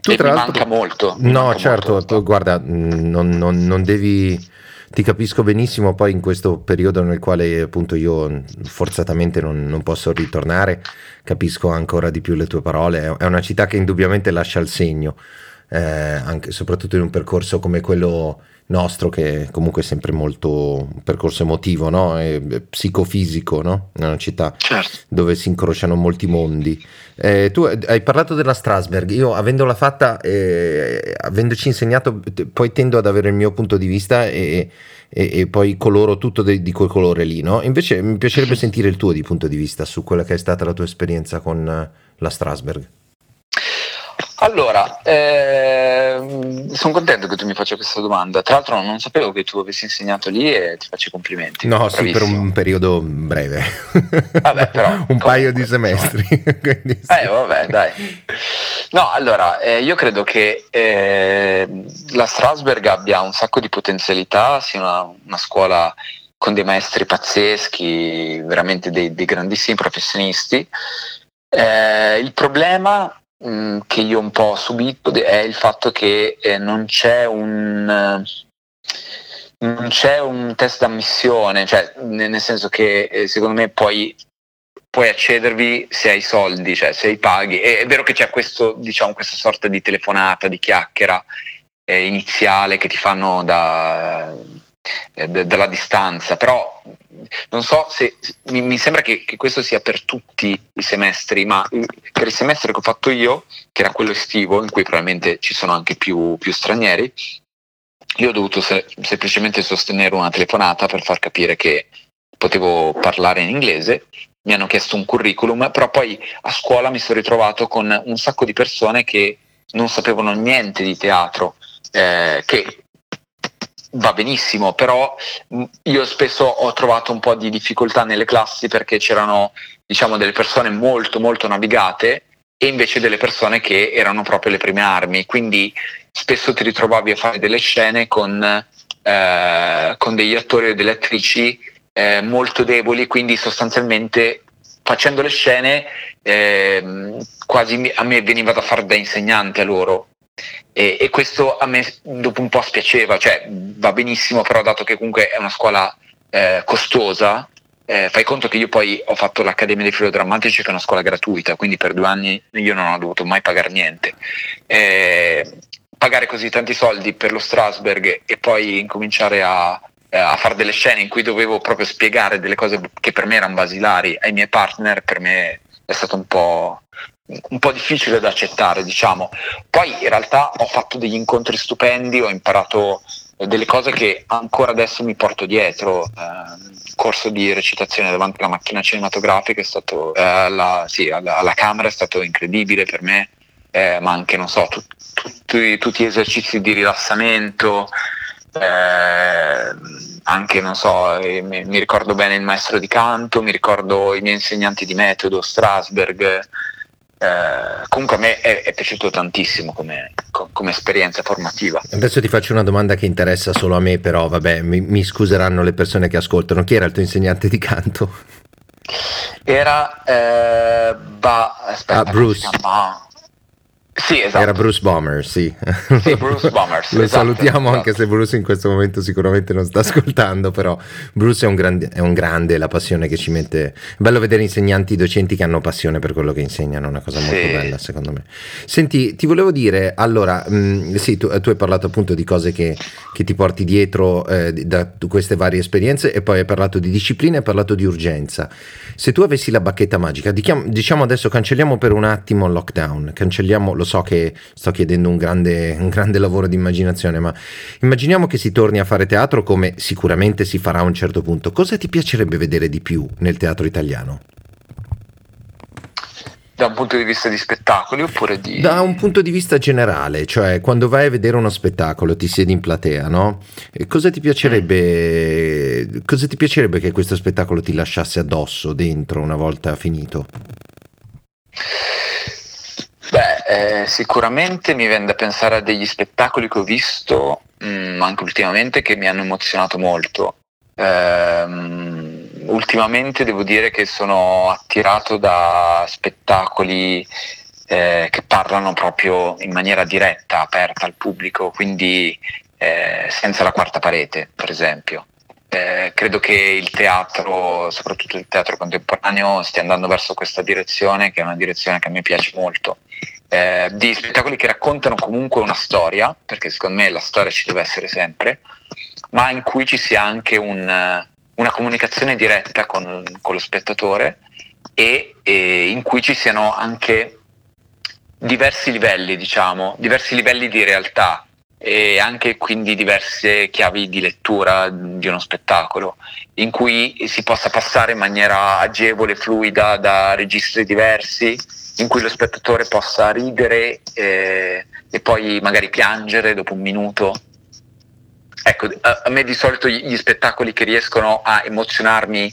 Tu, e mi manca molto. Mi no, manca certo, molto. guarda, non, non, non devi ti capisco benissimo poi in questo periodo nel quale appunto io forzatamente non, non, posso ritornare, capisco ancora di più le tue parole, è una città che indubbiamente lascia il segno, eh, anche, soprattutto in un percorso come quello nostro che comunque è sempre molto un percorso emotivo, no? E, psicofisico, no? È una città certo. dove si incrociano molti mondi. Eh, tu hai parlato della Strasberg, io avendola fatta, eh, avendoci insegnato, poi tendo ad avere il mio punto di vista e, e, e poi coloro tutto di, di, quel colore lì, no? Invece mi piacerebbe sentire il tuo di punto di vista su quella che è stata la tua esperienza con la Strasberg. Allora, eh, sono contento che tu mi faccia questa domanda. Tra l'altro non sapevo che tu avessi insegnato lì e ti faccio i complimenti. No, sì, per un periodo breve. Vabbè, però, [laughs] un comunque, paio di semestri. [laughs] Quindi, sì. Eh, vabbè, dai. No, allora, eh, io credo che eh, la Strasberg abbia un sacco di potenzialità, sia una, una scuola con dei maestri pazzeschi, veramente dei, dei grandissimi professionisti. Eh, il problema Mm, che io un po' ho subito è il fatto che eh, non c'è un non c'è un test d'ammissione, cioè nel senso che eh, secondo me puoi, puoi accedervi se hai soldi, cioè se hai paghi. E, è vero che c'è questo, diciamo, questa sorta di telefonata, di chiacchiera eh, iniziale che ti fanno da, eh, dalla distanza, però non so se mi, mi sembra che, che, questo sia per tutti i semestri, ma per il semestre che ho fatto io, che era quello estivo, in cui probabilmente ci sono anche più, più stranieri, io ho dovuto se, semplicemente sostenere una telefonata per far capire che potevo parlare in inglese. Mi hanno chiesto un curriculum, però poi a scuola mi sono ritrovato con un sacco di persone che non sapevano niente di teatro, eh, che va benissimo, però mm, io spesso ho trovato un po' di difficoltà nelle classi perché c'erano diciamo delle persone molto molto navigate e invece delle persone che erano proprio le prime armi, quindi spesso ti ritrovavi a fare delle scene con, eh, con degli attori e delle attrici eh, molto deboli, quindi sostanzialmente facendo le scene eh, quasi a me veniva da fare da insegnante a loro e, e, questo a me dopo un po' spiaceva, cioè va benissimo, però dato che comunque è una scuola eh, costosa, eh, fai conto che io poi ho fatto l'Accademia dei Filodrammatici che è una scuola gratuita, quindi per due anni io non ho dovuto mai pagare niente. Eh, pagare così tanti soldi per lo Strasberg e poi incominciare a, a fare delle scene in cui dovevo proprio spiegare delle cose che per me erano basilari ai miei partner, per me è stato un po', un po' difficile da accettare, diciamo. Poi in realtà ho fatto degli incontri stupendi, ho imparato delle cose che ancora adesso mi porto dietro. Eh, corso di recitazione davanti alla macchina cinematografica è stato, eh, alla, sì, alla, alla, camera è stato incredibile per me, eh, ma anche, non so, tu, tutti, tutti gli esercizi di rilassamento, eh, anche, non so, eh, mi, mi, ricordo bene il maestro di canto, mi ricordo i miei insegnanti di metodo, Strasberg. Eh, comunque a me è, è piaciuto tantissimo come, come, esperienza formativa. Adesso ti faccio una domanda che interessa solo a me, però vabbè, mi, mi scuseranno le persone che ascoltano. Chi era il tuo insegnante di canto? Era uh, ba, aspetta, ah, Bruce. Sì, esatto. Era Bruce Bomber, sì. sì Bruce Bombers. [laughs] Lo esatto, salutiamo esatto. anche se Bruce in questo momento sicuramente non sta [laughs] ascoltando, però Bruce è un, grande, è un grande, la passione che ci mette... È bello vedere insegnanti, docenti che hanno passione per quello che insegnano, è una cosa molto sì. bella secondo me. Senti, ti volevo dire, allora, mh, sì, tu, tu, hai parlato appunto di cose che, che ti porti dietro eh, da queste varie esperienze e poi hai parlato di disciplina hai parlato di urgenza. Se tu avessi la bacchetta magica, diciamo adesso cancelliamo per un attimo il lockdown, cancelliamo, lo so che sto chiedendo un grande, un grande lavoro di immaginazione, ma immaginiamo che si torni a fare teatro come sicuramente si farà a un certo punto. Cosa ti piacerebbe vedere di più nel teatro italiano? Da un punto di vista di spettacoli oppure di... Da un punto di vista generale, cioè quando vai a vedere uno spettacolo, ti siedi in platea, no? E cosa ti piacerebbe, cosa ti piacerebbe che questo spettacolo ti lasciasse addosso, dentro, una volta finito? Eh, sicuramente mi viene da pensare a degli spettacoli che ho visto mh, mm, anche ultimamente che mi hanno emozionato molto. Ehm, ultimamente devo dire che sono attirato da spettacoli eh, che parlano proprio in maniera diretta, aperta al pubblico, quindi eh, senza la quarta parete, per esempio. Eh, credo che il teatro, soprattutto il teatro contemporaneo, stia andando verso questa direzione, che è una direzione che a me piace molto. Eh, di spettacoli che raccontano comunque una storia, perché secondo me la storia ci deve essere sempre, ma in cui ci sia anche un, una comunicazione diretta con, con lo spettatore e, e, in cui ci siano anche diversi livelli, diciamo, diversi livelli di realtà e anche quindi diverse chiavi di lettura di uno spettacolo, in cui si possa passare in maniera agevole, fluida da registri diversi, in cui lo spettatore possa ridere eh, e poi magari piangere dopo un minuto Ecco, a, me di solito gli, spettacoli che riescono a emozionarmi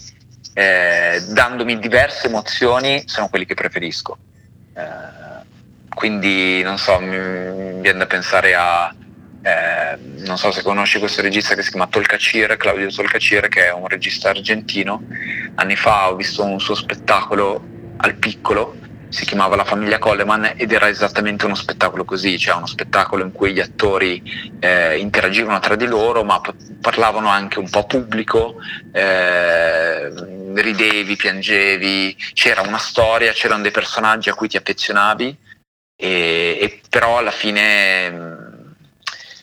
eh, dandomi diverse emozioni sono quelli che preferisco. Eh, quindi non so, mi, mi, viene da pensare a eh, non so se conosci questo regista che si chiama Tolcacir, Claudio Tolcacir, che è un regista argentino. Anni fa ho visto un suo spettacolo al piccolo si chiamava La famiglia Coleman ed era esattamente uno spettacolo così, cioè uno spettacolo in cui gli attori eh, interagivano tra di loro ma parlavano anche un po' pubblico, eh, ridevi, piangevi, c'era una storia, c'erano dei personaggi a cui ti affezionavi e, e però alla fine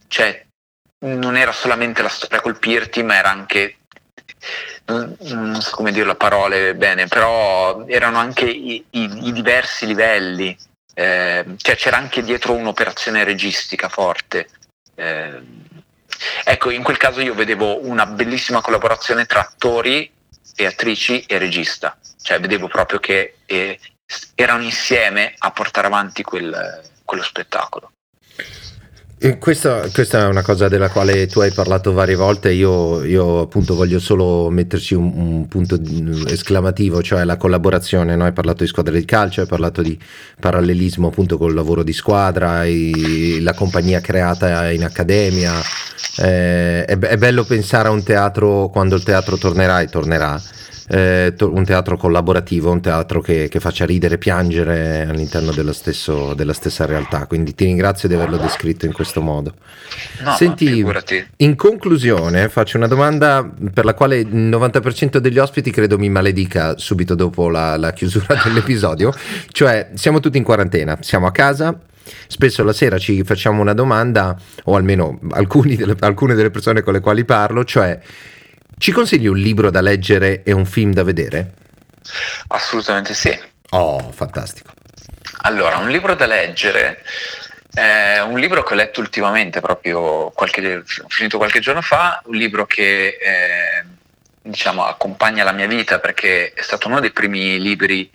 cioè, non era solamente la storia a colpirti ma era anche come dirlo a parole bene, però erano anche i, i, i diversi livelli, eh, cioè c'era anche dietro un'operazione registica forte. Eh, ecco, in quel caso io vedevo una bellissima collaborazione tra attori e attrici e regista, cioè vedevo proprio che eh, erano insieme a portare avanti quel, quello spettacolo. Questa, questa, è una cosa della quale tu hai parlato varie volte, io, io appunto voglio solo metterci un, un, punto esclamativo, cioè la collaborazione, no? hai parlato di squadra di calcio, hai parlato di parallelismo appunto col lavoro di squadra, i, la compagnia creata in accademia, eh, è, è bello pensare a un teatro quando il teatro tornerà e tornerà eh, un teatro collaborativo, un teatro che, che faccia ridere e piangere all'interno stesso, della stessa realtà. Quindi ti ringrazio di averlo descritto in questo modo. No, Senti, in conclusione faccio una domanda per la quale il 90% degli ospiti credo mi maledica subito dopo la, la chiusura [laughs] dell'episodio, cioè siamo tutti in quarantena, siamo a casa spesso la sera ci facciamo una domanda, o almeno delle, alcune delle persone con le quali parlo, cioè ci consigli un libro da leggere e un film da vedere? Assolutamente sì. Oh, fantastico. Allora, un libro da leggere è un libro che ho letto ultimamente, proprio qualche, finito qualche giorno fa, un libro che eh, diciamo, accompagna la mia vita perché è stato uno dei primi libri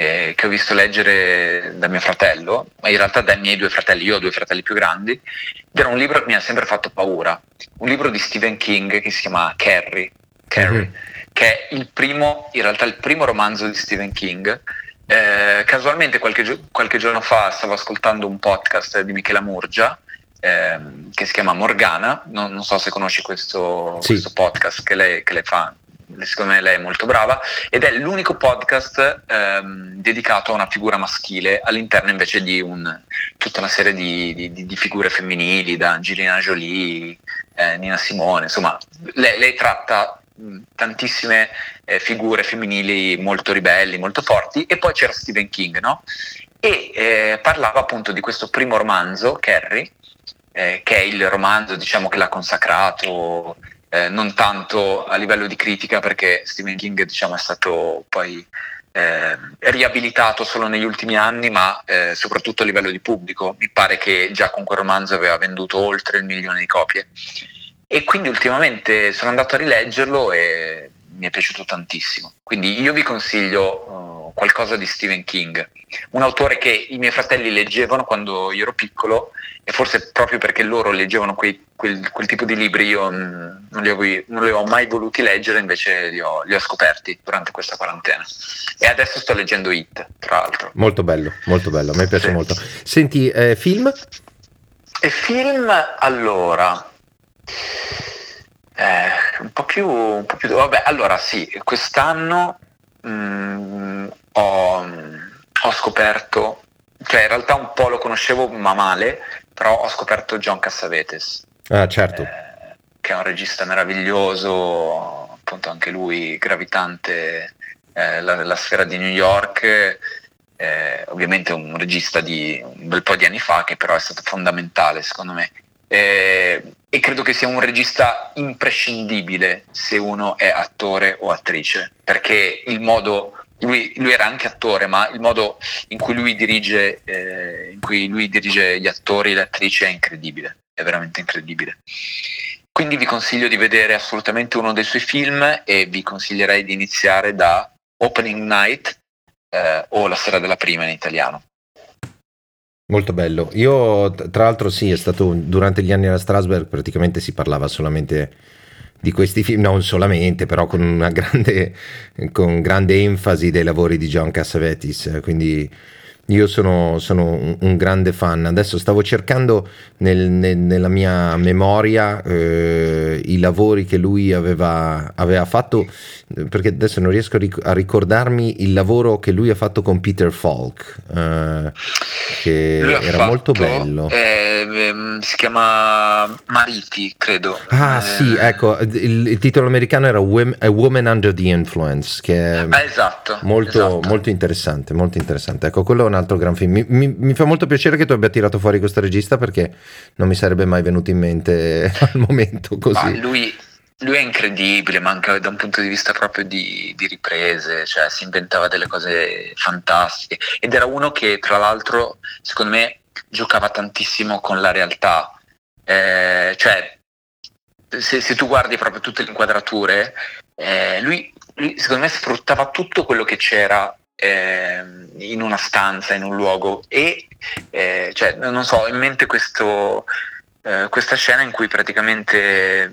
eh, che ho visto leggere da mio fratello, ma in realtà dai miei due fratelli, io ho due fratelli più grandi, ed era un libro che mi ha sempre fatto paura, un libro di Stephen King che si chiama Carrie, Carrie mm-hmm. che è il primo, in realtà il primo romanzo di Stephen King eh, casualmente qualche, qualche, giorno fa stavo ascoltando un podcast di Michela Murgia eh, che si chiama Morgana, non, non so se conosci questo, sì. questo podcast che lei, che lei, fa, secondo me lei è molto brava ed è l'unico podcast ehm, dedicato a una figura maschile all'interno invece di un, tutta una serie di, di, di, figure femminili, da Angelina Jolie, eh, Nina Simone, insomma lei, lei tratta tantissime eh, figure femminili molto ribelli, molto forti, e poi c'era Stephen King, no? E eh, parlava appunto di questo primo romanzo, Carrie, eh, che è il romanzo diciamo, che l'ha consacrato, eh, non tanto a livello di critica, perché Stephen King diciamo, è stato poi eh, riabilitato solo negli ultimi anni, ma eh, soprattutto a livello di pubblico. Mi pare che già con quel romanzo aveva venduto oltre il milione di copie. E quindi ultimamente sono andato a rileggerlo e mi è piaciuto tantissimo. Quindi io vi consiglio uh, qualcosa di Stephen King, un autore che i miei fratelli leggevano quando io ero piccolo e forse proprio perché loro leggevano quei, quel, quel, tipo di libri io non li, ho, non li, ho, mai voluti leggere, invece li ho, li ho, scoperti durante questa quarantena. E adesso sto leggendo It, tra l'altro. Molto bello, molto bello, a me piace sì. molto. Senti, eh, film? E film, allora, eh, un, po più, un po' più... Vabbè, allora sì, quest'anno mh, mm, ho, ho, scoperto, cioè in realtà un po' lo conoscevo ma male, però ho scoperto John Cassavetes. Ah, certo. Eh, che è un regista meraviglioso, appunto anche lui gravitante eh, la, la, sfera di New York. Eh, ovviamente un regista di un bel po' di anni fa che però è stato fondamentale secondo me eh, e credo che sia un regista imprescindibile se uno è attore o attrice, perché il modo lui, lui, era anche attore, ma il modo in cui lui dirige, eh, in cui lui dirige gli attori e le attrici è incredibile, è veramente incredibile. Quindi vi consiglio di vedere assolutamente uno dei suoi film e vi consiglierei di iniziare da Opening Night eh, o La sera della prima in italiano. Molto bello. Io, tra l'altro, sì, è stato durante gli anni alla Strasberg praticamente si parlava solamente di questi film, non solamente, però con una [laughs] grande, con grande enfasi dei lavori di John Cassavetes. Quindi io sono, sono un, grande fan. Adesso stavo cercando nel, nel, nella mia memoria eh, i lavori che lui aveva, aveva, fatto, perché adesso non riesco a, ric- a, ricordarmi il lavoro che lui ha fatto con Peter Falk, eh, che era fatto, molto bello. Eh, ehm, si chiama Mariti, credo. Ah sì, eh, ecco, il, il, titolo americano era A Woman Under the Influence, che è ah, esatto, molto, esatto. molto interessante, molto interessante. Ecco, quello è un altro gran film. Mi, mi, mi, fa molto piacere che tu abbia tirato fuori questo regista perché non mi sarebbe mai venuto in mente [laughs] al momento così. Lui, lui, è incredibile, ma anche da un punto di vista proprio di, di, riprese, cioè si inventava delle cose fantastiche ed era uno che tra l'altro secondo me giocava tantissimo con la realtà. Eh, cioè, se, se, tu guardi proprio tutte le inquadrature, eh, lui, lui secondo me sfruttava tutto quello che c'era eh, in una stanza, in un luogo e eh, cioè, non so, ho in mente questo, eh, questa scena in cui praticamente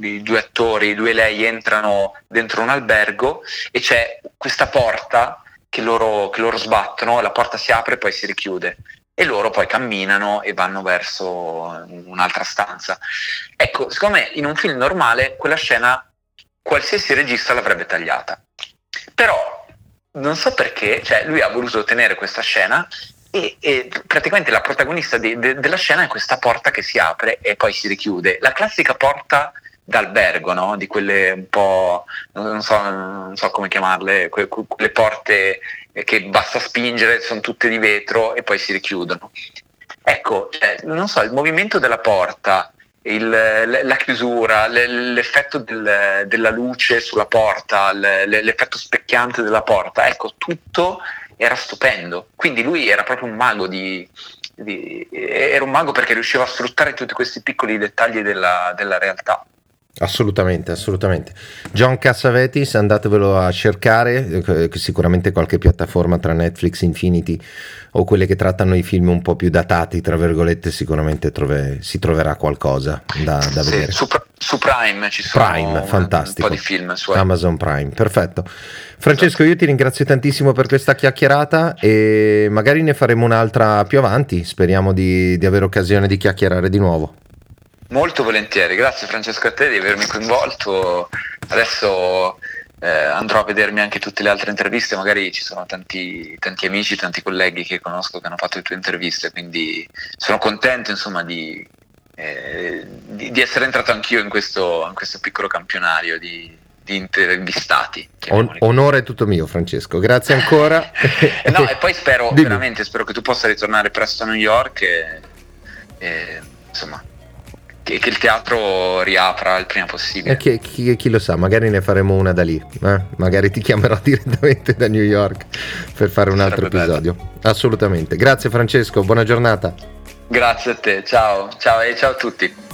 i due attori, lui e lei entrano dentro un albergo e c'è questa porta che loro, che loro sbattono, la porta si apre e poi si richiude e loro poi camminano e vanno verso un'altra stanza. Ecco, secondo me in un film normale quella scena qualsiasi regista l'avrebbe tagliata. Però non so perché, cioè lui ha voluto tenere questa scena e, e praticamente la protagonista de, de, della scena è questa porta che si apre e poi si richiude. La classica porta d'albergo, no? di quelle un po', non so, non so come chiamarle, que, quelle porte che basta spingere, sono tutte di vetro e poi si richiudono. ecco, cioè, non so, il movimento della porta, il, la chiusura, l'effetto del, della luce sulla porta, l'effetto specchiante della porta, ecco, tutto era stupendo. Quindi lui era proprio un mago di, di, era un mago perché riusciva a sfruttare tutti questi piccoli dettagli della, della realtà. Assolutamente, assolutamente. John Cassavetis, andatevelo a cercare, eh, sicuramente qualche piattaforma tra Netflix, Infinity o quelle che trattano i film un po' più datati, tra virgolette, sicuramente trove, si troverà qualcosa da, da sì, vedere. Su, su, Prime ci sono Prime, fantastico. un po' di film su Amazon Prime, perfetto. Francesco, io ti ringrazio tantissimo per questa chiacchierata e magari ne faremo un'altra più avanti, speriamo di, di avere occasione di chiacchierare di nuovo. Molto volentieri, grazie Francesco a te di avermi coinvolto. Adesso eh, andrò a vedermi anche tutte le altre interviste, magari ci sono tanti, tanti, amici, tanti colleghi che conosco che hanno fatto le tue interviste, quindi sono contento insomma di, eh, di, di essere entrato anch'io in questo, in questo piccolo campionario di, di intervistati. On- onore tutto mio, Francesco. Grazie ancora. [laughs] no, e poi spero [laughs] Dimmi. veramente spero che tu possa ritornare presto a New York e, e insomma che, che, il teatro riapra il prima possibile. E chi, chi, chi, lo sa, magari ne faremo una da lì, eh? magari ti chiamerò [laughs] direttamente da New York per fare un altro Sarebbe episodio. Bello. Assolutamente. Grazie Francesco, buona giornata. Grazie a te, ciao, ciao e ciao a tutti.